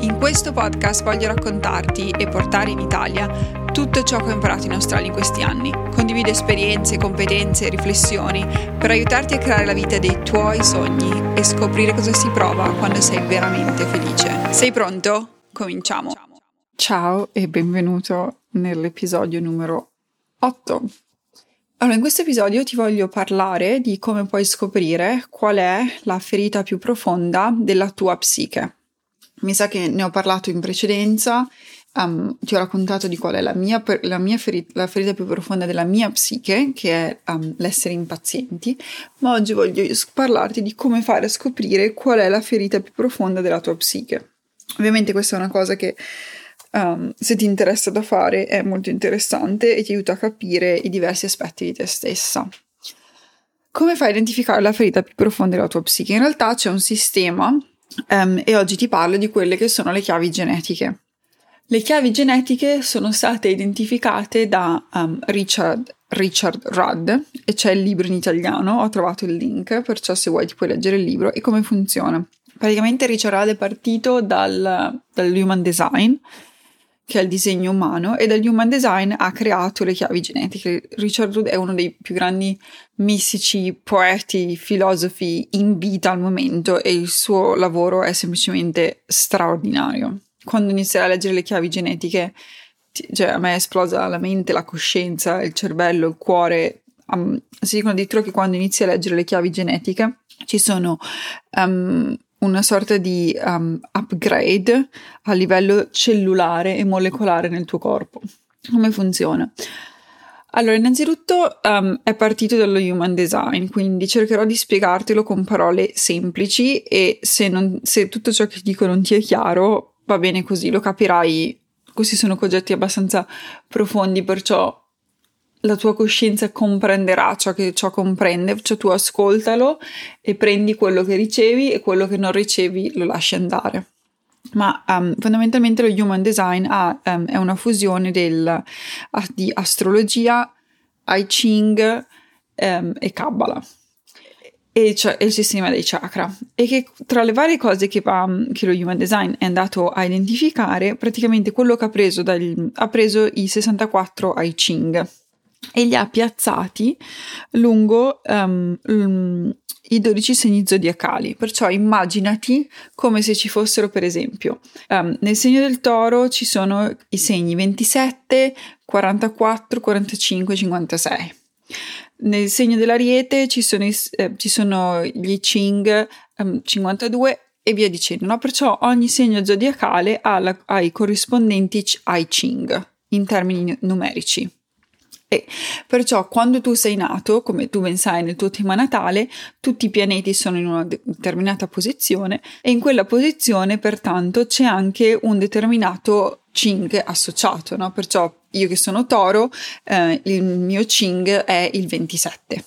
In questo podcast voglio raccontarti e portare in Italia tutto ciò che ho imparato in Australia in questi anni. Condivido esperienze, competenze e riflessioni per aiutarti a creare la vita dei tuoi sogni e scoprire cosa si prova quando sei veramente felice. Sei pronto? Cominciamo. Ciao e benvenuto nell'episodio numero 8. Allora, in questo episodio ti voglio parlare di come puoi scoprire qual è la ferita più profonda della tua psiche. Mi sa che ne ho parlato in precedenza Um, ti ho raccontato di qual è la mia, la mia ferita, la ferita più profonda della mia psiche, che è um, l'essere impazienti, ma oggi voglio parlarti di come fare a scoprire qual è la ferita più profonda della tua psiche. Ovviamente questa è una cosa che um, se ti interessa da fare è molto interessante e ti aiuta a capire i diversi aspetti di te stessa. Come fai a identificare la ferita più profonda della tua psiche? In realtà c'è un sistema e oggi ti parlo di quelle che sono le chiavi genetiche. Le chiavi genetiche sono state identificate da um, Richard, Richard Rudd e c'è il libro in italiano, ho trovato il link, perciò se vuoi ti puoi leggere il libro e come funziona. Praticamente Richard Rudd è partito dal, dal Human Design, che è il disegno umano, e dal Human Design ha creato le chiavi genetiche. Richard Rudd è uno dei più grandi mistici, poeti, filosofi in vita al momento e il suo lavoro è semplicemente straordinario quando inizierai a leggere le chiavi genetiche, cioè a me è esplosa la mente, la coscienza, il cervello, il cuore. Um, si dicono addirittura che quando inizi a leggere le chiavi genetiche ci sono um, una sorta di um, upgrade a livello cellulare e molecolare nel tuo corpo. Come funziona? Allora, innanzitutto um, è partito dallo human design, quindi cercherò di spiegartelo con parole semplici e se, non, se tutto ciò che dico non ti è chiaro, va bene così, lo capirai. Questi sono concetti abbastanza profondi, perciò la tua coscienza comprenderà ciò che ciò comprende, cioè tu ascoltalo e prendi quello che ricevi e quello che non ricevi lo lasci andare. Ma um, fondamentalmente lo human design ha, um, è una fusione del, uh, di astrologia, I Ching um, e Kabbalah e, cioè, il sistema dei chakra. E che tra le varie cose che, va, che, lo human design è andato a identificare praticamente quello che ha preso dal, ha preso i 64 I Ching e li ha piazzati lungo um, i 12 segni zodiacali. Perciò immaginati come se ci fossero, per esempio, um, nel segno del toro ci sono i segni 27, 44, 45, 56. Nel segno dell'ariete ci sono, i, eh, ci sono gli Ching um, 52 e via dicendo, no? Perciò ogni segno zodiacale ha, la, ha i corrispondenti I Ching in termini numerici. E perciò quando tu sei nato, come tu ben sai nel tuo tema natale, tutti i pianeti sono in una determinata posizione e in quella posizione pertanto c'è anche un determinato Ching associato, no? Perciò io che sono toro, eh, il mio Ching è il 27.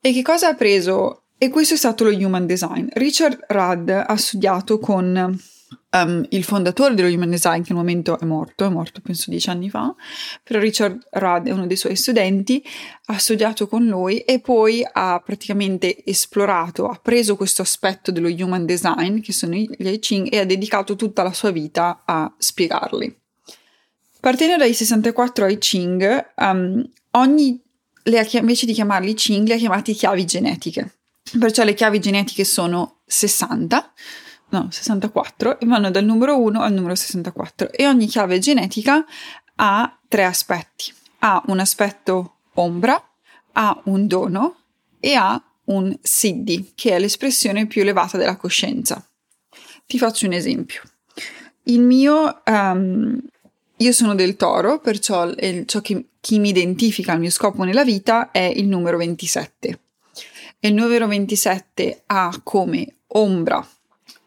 E che cosa ha preso? E questo è stato lo Human Design. Richard Rudd ha studiato con um, il fondatore dello Human Design, che al momento è morto, è morto penso dieci anni fa, però Richard Rudd è uno dei suoi studenti, ha studiato con lui e poi ha praticamente esplorato, ha preso questo aspetto dello Human Design, che sono gli I Ching, e ha dedicato tutta la sua vita a spiegarli. Partendo dai 64 I Ching, um, ogni, le, invece di chiamarli Ching, li ha chiamati chiavi genetiche. Perciò le chiavi genetiche sono 60, no, 64, e vanno dal numero 1 al numero 64. E ogni chiave genetica ha tre aspetti. Ha un aspetto ombra, ha un dono e ha un siddhi, che è l'espressione più elevata della coscienza. Ti faccio un esempio. Il mio um, io sono del toro, perciò ciò che, che mi identifica, il mio scopo nella vita è il numero 27. E il numero 27 ha come ombra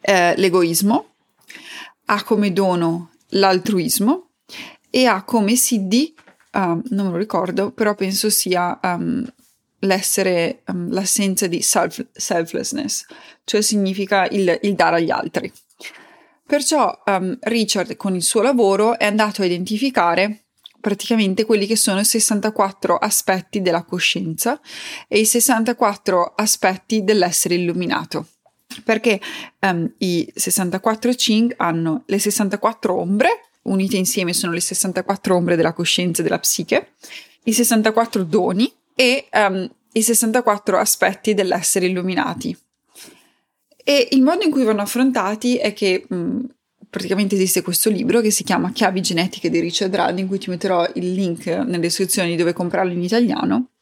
eh, l'egoismo, ha come dono l'altruismo e ha come siddhi, uh, non me lo ricordo, però penso sia um, l'essere, um, l'assenza di self, selflessness, cioè significa il, il dare agli altri. Perciò um, Richard con il suo lavoro è andato a identificare praticamente quelli che sono i 64 aspetti della coscienza e i 64 aspetti dell'essere illuminato. Perché um, i 64 Ching hanno le 64 ombre, unite insieme sono le 64 ombre della coscienza e della psiche, i 64 doni e um, i 64 aspetti dell'essere illuminati. E il modo in cui vanno affrontati è che mh, praticamente esiste questo libro che si chiama Chiavi genetiche di Richard Rudd, in cui ti metterò il link nelle descrizioni dove comprarlo in italiano.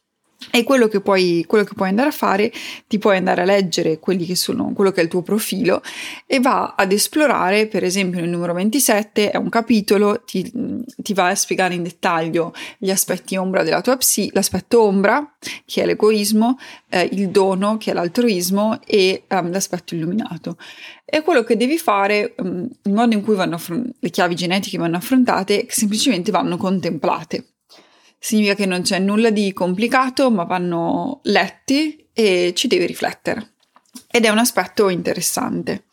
E quello che, puoi, quello che puoi andare a fare, ti puoi andare a leggere che sono, quello che è il tuo profilo e va ad esplorare, per esempio nel numero 27 è un capitolo, ti, ti va a spiegare in dettaglio gli aspetti ombra della tua psi, l'aspetto ombra, che è l'egoismo, eh, il dono, che è l'altruismo, e um, l'aspetto illuminato. E quello che devi fare, um, il modo in cui affron- le chiavi genetiche vanno affrontate, semplicemente vanno contemplate significa che non c'è nulla di complicato, ma vanno letti e ci devi riflettere. Ed è un aspetto interessante.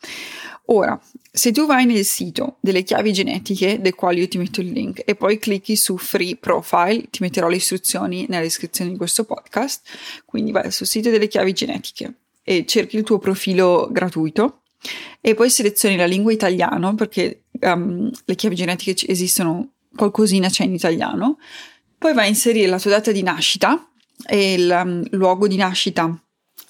Ora, se tu vai nel sito delle chiavi genetiche, del quale io ti metto il link, e poi clicchi su Free Profile, ti metterò le istruzioni nella descrizione di questo podcast, quindi vai sul sito delle chiavi genetiche e cerchi il tuo profilo gratuito e poi selezioni la lingua italiano perché um, le chiavi genetiche esistono, qualcosina c'è in italiano, poi vai a inserire la tua data di nascita e il um, luogo di nascita,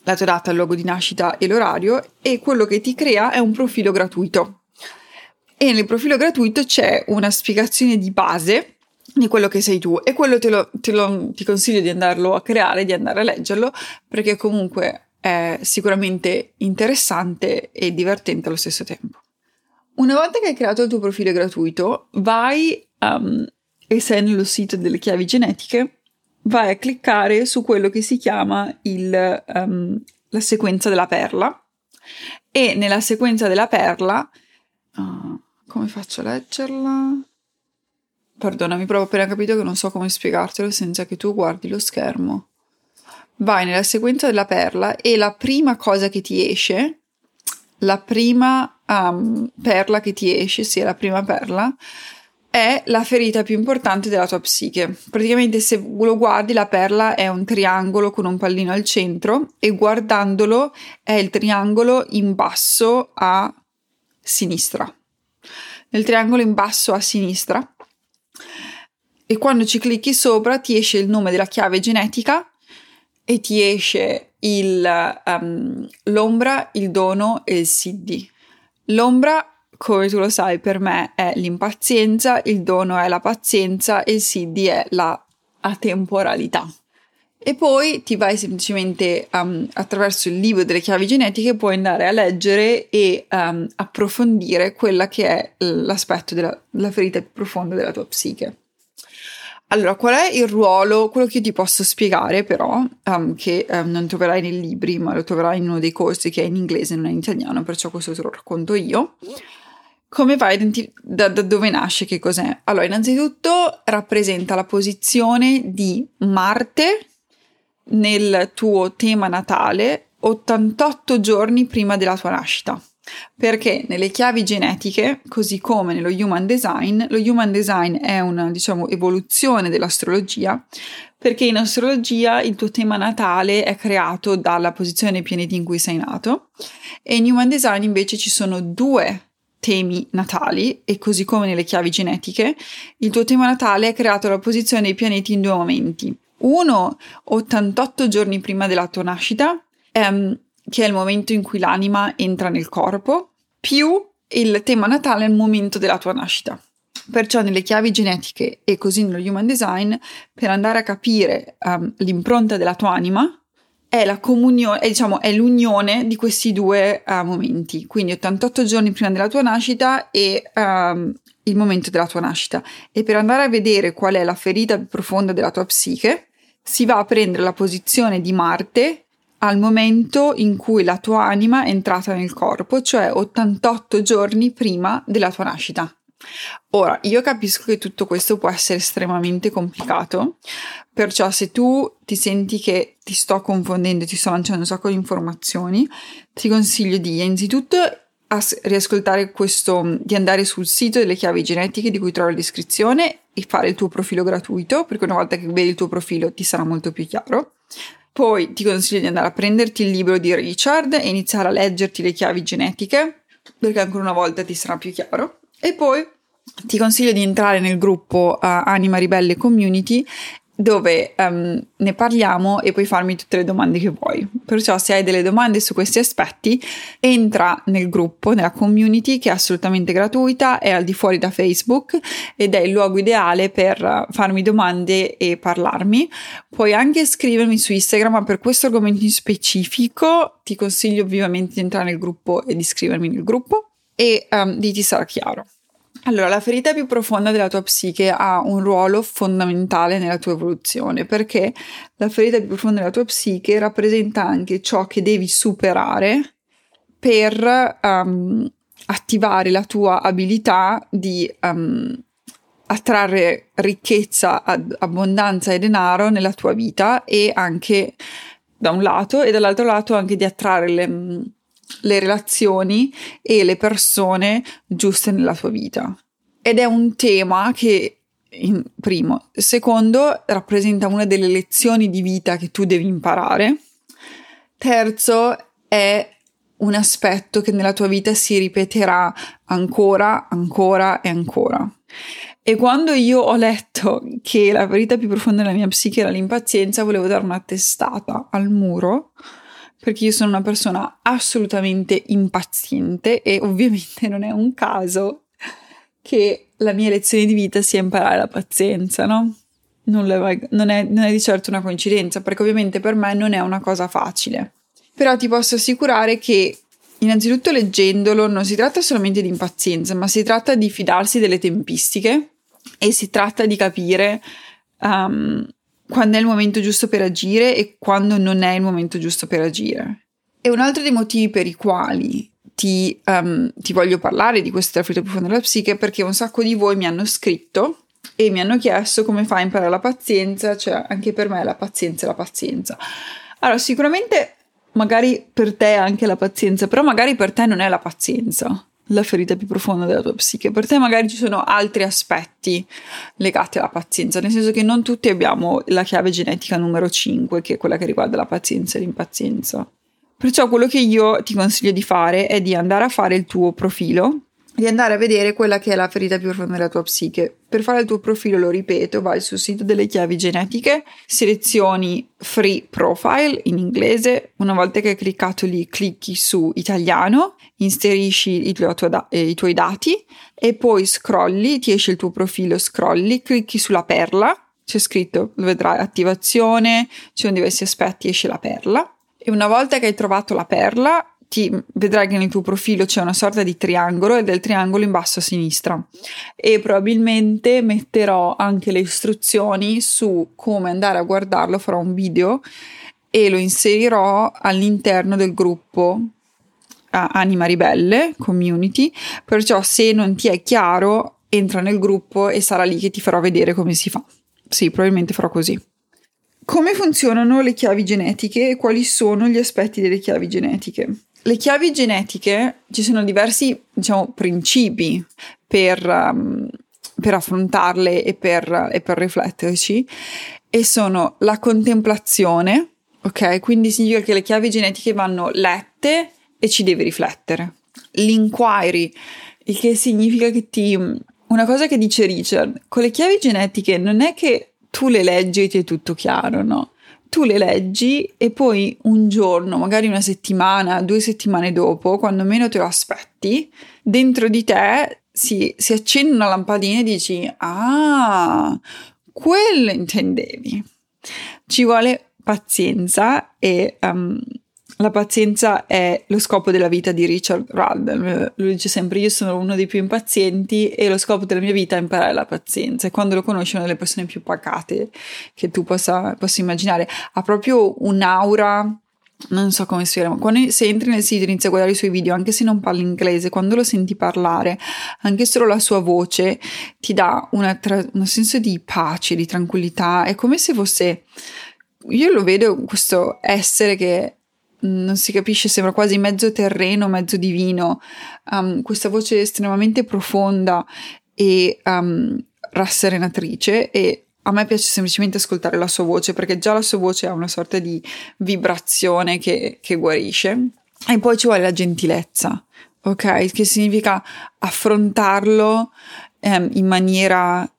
la tua data, il luogo di nascita e l'orario e quello che ti crea è un profilo gratuito. E nel profilo gratuito c'è una spiegazione di base di quello che sei tu e quello te lo, te lo, ti consiglio di andarlo a creare, di andare a leggerlo perché comunque è sicuramente interessante e divertente allo stesso tempo. Una volta che hai creato il tuo profilo gratuito, vai um, e sei nello sito delle chiavi genetiche, vai a cliccare su quello che si chiama il, um, la sequenza della perla e nella sequenza della perla, uh, come faccio a leggerla? Perdonami, ho appena capito che non so come spiegartelo senza che tu guardi lo schermo. Vai nella sequenza della perla e la prima cosa che ti esce, la prima um, perla che ti esce, sì, la prima perla, è la ferita più importante della tua psiche. Praticamente se lo guardi la perla è un triangolo con un pallino al centro e guardandolo è il triangolo in basso a sinistra. Nel triangolo in basso a sinistra e quando ci clicchi sopra ti esce il nome della chiave genetica e ti esce il, um, l'ombra, il dono e il Siddhi. L'ombra come tu lo sai, per me è l'impazienza, il dono è la pazienza e il Siddhi è la atemporalità. E poi ti vai semplicemente um, attraverso il libro delle chiavi genetiche, puoi andare a leggere e um, approfondire quella che è l'aspetto della la ferita più profonda della tua psiche. Allora, qual è il ruolo? Quello che io ti posso spiegare, però, um, che um, non troverai nei libri, ma lo troverai in uno dei corsi che è in inglese, non è in italiano, perciò questo te lo racconto io. Come vai a identificare da, da dove nasce, che cos'è? Allora, innanzitutto rappresenta la posizione di Marte nel tuo tema natale 88 giorni prima della tua nascita. Perché nelle chiavi genetiche, così come nello human design, lo human design è una, diciamo, evoluzione dell'astrologia, perché in astrologia il tuo tema natale è creato dalla posizione dei pianeti in cui sei nato e in human design invece ci sono due temi natali e così come nelle chiavi genetiche, il tuo tema natale è creato dalla posizione dei pianeti in due momenti. Uno 88 giorni prima della tua nascita, ehm, che è il momento in cui l'anima entra nel corpo, più il tema natale il momento della tua nascita. Perciò nelle chiavi genetiche e così nello human design, per andare a capire um, l'impronta della tua anima, è la comunione, diciamo, è l'unione di questi due uh, momenti, quindi 88 giorni prima della tua nascita e um, il momento della tua nascita. E per andare a vedere qual è la ferita più profonda della tua psiche, si va a prendere la posizione di Marte al momento in cui la tua anima è entrata nel corpo, cioè 88 giorni prima della tua nascita. Ora, io capisco che tutto questo può essere estremamente complicato, perciò se tu ti senti che ti sto confondendo, ti sto lanciando un sacco di informazioni, ti consiglio di innanzitutto as- riascoltare questo, di andare sul sito delle chiavi genetiche di cui trovi la descrizione e fare il tuo profilo gratuito, perché una volta che vedi il tuo profilo ti sarà molto più chiaro. Poi ti consiglio di andare a prenderti il libro di Richard e iniziare a leggerti le chiavi genetiche, perché ancora una volta ti sarà più chiaro. E poi ti consiglio di entrare nel gruppo uh, Anima Ribelle Community dove um, ne parliamo e puoi farmi tutte le domande che vuoi. Perciò se hai delle domande su questi aspetti, entra nel gruppo, nella community che è assolutamente gratuita, è al di fuori da Facebook ed è il luogo ideale per farmi domande e parlarmi. Puoi anche scrivermi su Instagram, ma per questo argomento in specifico ti consiglio vivamente di entrare nel gruppo e di iscrivermi nel gruppo e um, di ti sarà chiaro. Allora, la ferita più profonda della tua psiche ha un ruolo fondamentale nella tua evoluzione perché la ferita più profonda della tua psiche rappresenta anche ciò che devi superare per um, attivare la tua abilità di um, attrarre ricchezza, ad- abbondanza e denaro nella tua vita e anche da un lato e dall'altro lato anche di attrarre le le relazioni e le persone giuste nella tua vita. Ed è un tema che, in, primo, secondo, rappresenta una delle lezioni di vita che tu devi imparare. Terzo, è un aspetto che nella tua vita si ripeterà ancora, ancora e ancora. E quando io ho letto che la verità più profonda della mia psiche era l'impazienza, volevo dare una testata al muro perché io sono una persona assolutamente impaziente e ovviamente non è un caso che la mia lezione di vita sia imparare la pazienza, no? Non, le, non, è, non è di certo una coincidenza, perché ovviamente per me non è una cosa facile. Però ti posso assicurare che innanzitutto leggendolo non si tratta solamente di impazienza, ma si tratta di fidarsi delle tempistiche e si tratta di capire um, quando è il momento giusto per agire e quando non è il momento giusto per agire. E un altro dei motivi per i quali ti, um, ti voglio parlare di questo traffitto profondo della psiche è perché un sacco di voi mi hanno scritto e mi hanno chiesto come fai a imparare la pazienza, cioè anche per me la pazienza è la pazienza. Allora, sicuramente magari per te è anche la pazienza, però magari per te non è la pazienza la ferita più profonda della tua psiche. Per te magari ci sono altri aspetti legati alla pazienza, nel senso che non tutti abbiamo la chiave genetica numero 5, che è quella che riguarda la pazienza e l'impazienza. Perciò quello che io ti consiglio di fare è di andare a fare il tuo profilo di andare a vedere quella che è la ferita più profonda della tua psiche. Per fare il tuo profilo, lo ripeto, vai sul sito delle chiavi genetiche, selezioni Free Profile in inglese, una volta che hai cliccato lì clicchi su italiano, inserisci i tuoi, eh, i tuoi dati e poi scrolli, ti esce il tuo profilo, scrolli, clicchi sulla perla, c'è scritto, lo vedrai, attivazione, ci sono diversi aspetti, esce la perla. E una volta che hai trovato la perla, ti vedrai che nel tuo profilo c'è una sorta di triangolo e del triangolo in basso a sinistra e probabilmente metterò anche le istruzioni su come andare a guardarlo, farò un video e lo inserirò all'interno del gruppo Anima Ribelle Community, perciò se non ti è chiaro entra nel gruppo e sarà lì che ti farò vedere come si fa. Sì, probabilmente farò così. Come funzionano le chiavi genetiche e quali sono gli aspetti delle chiavi genetiche? Le chiavi genetiche ci sono diversi, diciamo, principi per, um, per affrontarle e per, e per rifletterci e sono la contemplazione, ok? Quindi significa che le chiavi genetiche vanno lette e ci devi riflettere. L'inquiry, il che significa che ti... Una cosa che dice Richard, con le chiavi genetiche non è che tu le leggi e ti è tutto chiaro, no? Tu le leggi e poi un giorno, magari una settimana, due settimane dopo, quando meno te lo aspetti, dentro di te si, si accende una lampadina e dici, ah, quello intendevi. Ci vuole pazienza e um, la pazienza è lo scopo della vita di Richard Rudd. Lui dice sempre: Io sono uno dei più impazienti e lo scopo della mia vita è imparare la pazienza. E quando lo conosci, è una delle persone più pacate che tu possa, possa immaginare. Ha proprio un'aura non so come spiegare, ma quando se entri nel sito e inizi a guardare i suoi video, anche se non parli inglese, quando lo senti parlare, anche solo la sua voce ti dà tra- un senso di pace, di tranquillità. È come se fosse. Io lo vedo questo essere che non si capisce, sembra quasi mezzo terreno, mezzo divino, um, questa voce estremamente profonda e um, rasserenatrice e a me piace semplicemente ascoltare la sua voce perché già la sua voce ha una sorta di vibrazione che, che guarisce. E poi ci vuole la gentilezza, ok? Che significa affrontarlo ehm, in maniera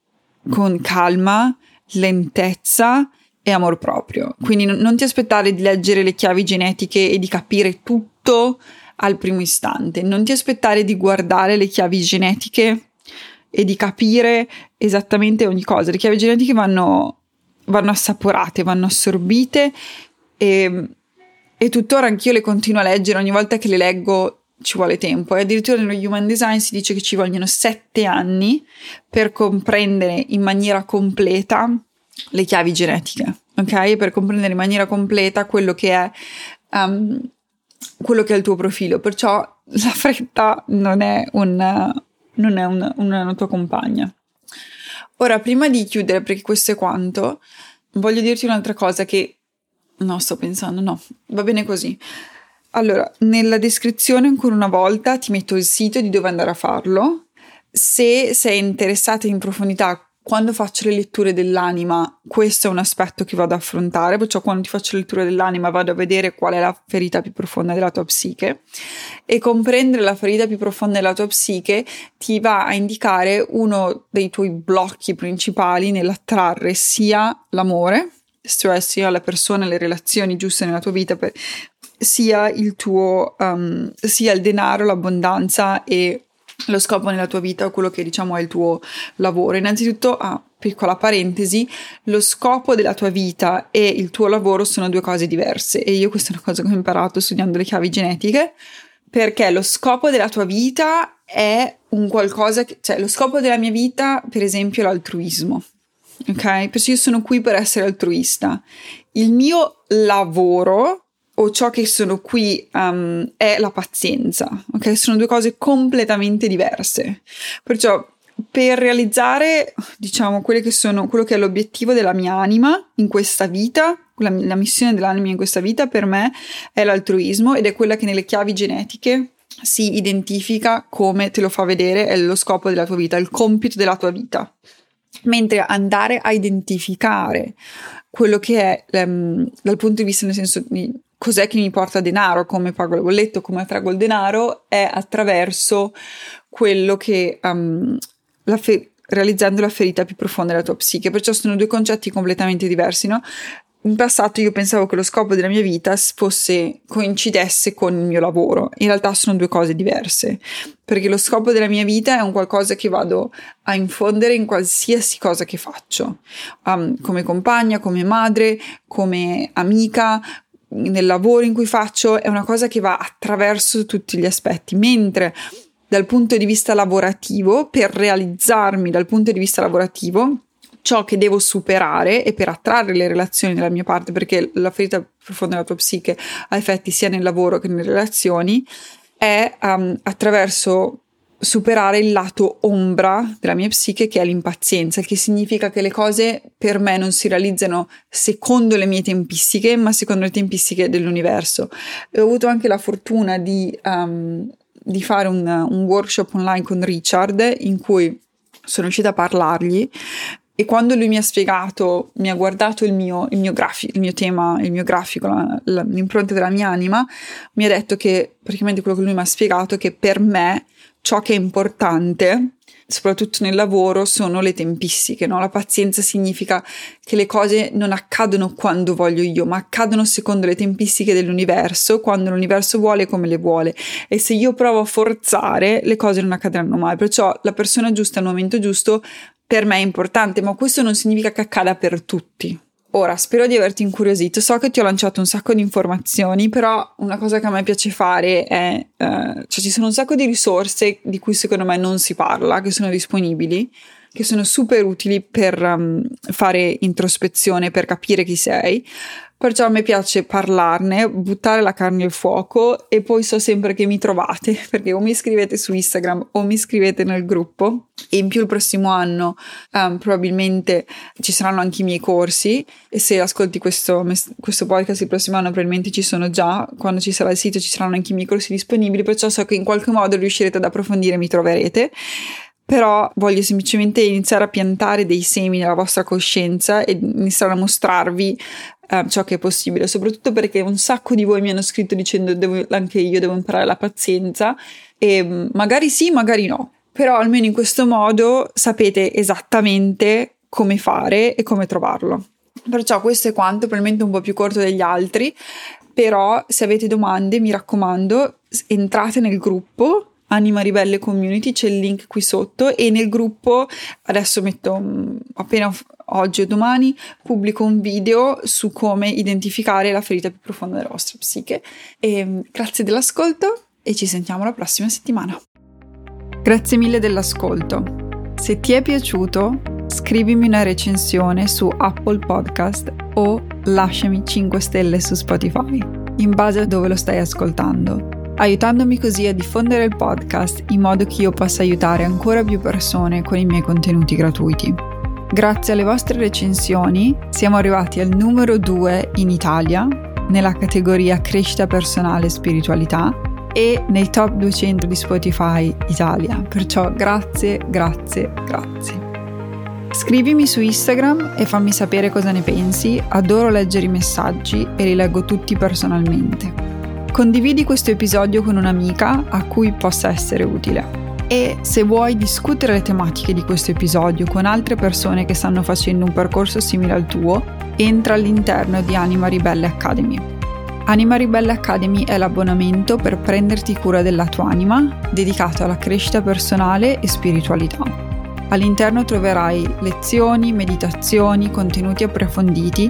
con calma, lentezza e amor proprio. Quindi non, ti aspettare di leggere le chiavi genetiche e di capire tutto al primo istante. Non ti aspettare di guardare le chiavi genetiche e di capire esattamente ogni cosa. Le chiavi genetiche vanno, vanno assaporate, vanno assorbite e, e tuttora anch'io le continuo a leggere, ogni volta che le leggo ci vuole tempo e addirittura nello Human Design si dice che ci vogliono sette anni per comprendere in maniera completa le chiavi genetiche, ok? Per comprendere in maniera completa quello che è, um, quello che è il tuo profilo. Perciò la fretta non è un, non è una, una tua compagna. Ora, prima di chiudere, perché questo è quanto, voglio dirti un'altra cosa che... No, sto pensando, no, va bene così. Allora, nella descrizione ancora una volta ti metto il sito di dove andare a farlo. Se sei interessata in profondità quando faccio le letture dell'anima, questo è un aspetto che vado ad affrontare, perciò quando ti faccio le letture dell'anima vado a vedere qual è la ferita più profonda della tua psiche e comprendere la ferita più profonda della tua psiche ti va a indicare uno dei tuoi blocchi principali nell'attrarre sia l'amore, cioè sia la persona, le relazioni giuste nella tua vita, per, sia il tuo, um, sia il denaro, l'abbondanza e lo scopo nella tua vita o quello che diciamo è il tuo lavoro. Innanzitutto, ah, piccola parentesi, lo scopo della tua vita e il tuo lavoro sono due cose diverse e io questa è una cosa che ho imparato studiando le chiavi genetiche perché lo scopo della tua vita è un qualcosa che, cioè lo scopo della mia vita, per esempio, è l'altruismo. Ok? Perciò io sono qui per essere altruista. Il mio lavoro o ciò che sono qui um, è la pazienza, ok? Sono due cose completamente diverse. Perciò per realizzare, diciamo, che sono, quello che è l'obiettivo della mia anima in questa vita, la, la missione dell'anima in questa vita per me è l'altruismo ed è quella che nelle chiavi genetiche si identifica come te lo fa vedere, è lo scopo della tua vita, il compito della tua vita. Mentre andare a identificare quello che è um, dal punto di vista, nel senso di cos'è che mi porta denaro, come pago il bolletto, come attraggo il denaro, è attraverso quello che um, la fe- realizzando la ferita più profonda della tua psiche. Perciò sono due concetti completamente diversi, no? In passato io pensavo che lo scopo della mia vita fosse coincidesse con il mio lavoro. In realtà sono due cose diverse, perché lo scopo della mia vita è un qualcosa che vado a infondere in qualsiasi cosa che faccio, um, come compagna, come madre, come amica, nel lavoro in cui faccio è una cosa che va attraverso tutti gli aspetti, mentre dal punto di vista lavorativo, per realizzarmi dal punto di vista lavorativo, ciò che devo superare e per attrarre le relazioni dalla mia parte, perché la ferita profonda della tua psiche ha effetti sia nel lavoro che nelle relazioni, è um, attraverso superare il lato ombra della mia psiche che è l'impazienza, che significa che le cose per me non si realizzano secondo le mie tempistiche, ma secondo le tempistiche dell'universo. E ho avuto anche la fortuna di, um, di fare un, un workshop online con Richard in cui sono riuscita a parlargli e quando lui mi ha spiegato, mi ha guardato il mio, il mio, grafi- il mio tema, il mio grafico, la, la, l'impronta della mia anima, mi ha detto che praticamente quello che lui mi ha spiegato è che per me ciò che è importante, soprattutto nel lavoro, sono le tempistiche. No? La pazienza significa che le cose non accadono quando voglio io, ma accadono secondo le tempistiche dell'universo, quando l'universo vuole come le vuole. E se io provo a forzare, le cose non accadranno mai. Perciò la persona giusta al momento giusto per me è importante, ma questo non significa che accada per tutti. Ora, spero di averti incuriosito. So che ti ho lanciato un sacco di informazioni, però una cosa che a me piace fare è, eh, cioè ci sono un sacco di risorse di cui secondo me non si parla, che sono disponibili, che sono super utili per um, fare introspezione, per capire chi sei. Perciò a me piace parlarne, buttare la carne al fuoco e poi so sempre che mi trovate perché o mi scrivete su Instagram o mi scrivete nel gruppo e in più il prossimo anno um, probabilmente ci saranno anche i miei corsi e se ascolti questo, questo podcast il prossimo anno probabilmente ci sono già, quando ci sarà il sito ci saranno anche i miei corsi disponibili, perciò so che in qualche modo riuscirete ad approfondire e mi troverete però voglio semplicemente iniziare a piantare dei semi nella vostra coscienza e iniziare a mostrarvi uh, ciò che è possibile, soprattutto perché un sacco di voi mi hanno scritto dicendo devo, anche io devo imparare la pazienza e mm, magari sì, magari no, però almeno in questo modo sapete esattamente come fare e come trovarlo. Perciò questo è quanto, probabilmente un po' più corto degli altri, però se avete domande mi raccomando entrate nel gruppo Anima Ribelle Community, c'è il link qui sotto e nel gruppo adesso metto mm, appena oggi o domani pubblico un video su come identificare la ferita più profonda della vostra psiche. E, mm, grazie dell'ascolto e ci sentiamo la prossima settimana. Grazie mille dell'ascolto. Se ti è piaciuto, scrivimi una recensione su Apple Podcast o lasciami 5 stelle su Spotify, in base a dove lo stai ascoltando aiutandomi così a diffondere il podcast in modo che io possa aiutare ancora più persone con i miei contenuti gratuiti. Grazie alle vostre recensioni siamo arrivati al numero 2 in Italia nella categoria crescita personale e spiritualità e nei top 200 di Spotify Italia. Perciò grazie, grazie, grazie. Scrivimi su Instagram e fammi sapere cosa ne pensi, adoro leggere i messaggi e li leggo tutti personalmente. Condividi questo episodio con un'amica a cui possa essere utile. E se vuoi discutere le tematiche di questo episodio con altre persone che stanno facendo un percorso simile al tuo, entra all'interno di Anima Ribelle Academy. Anima Ribelle Academy è l'abbonamento per prenderti cura della tua anima, dedicato alla crescita personale e spiritualità. All'interno troverai lezioni, meditazioni, contenuti approfonditi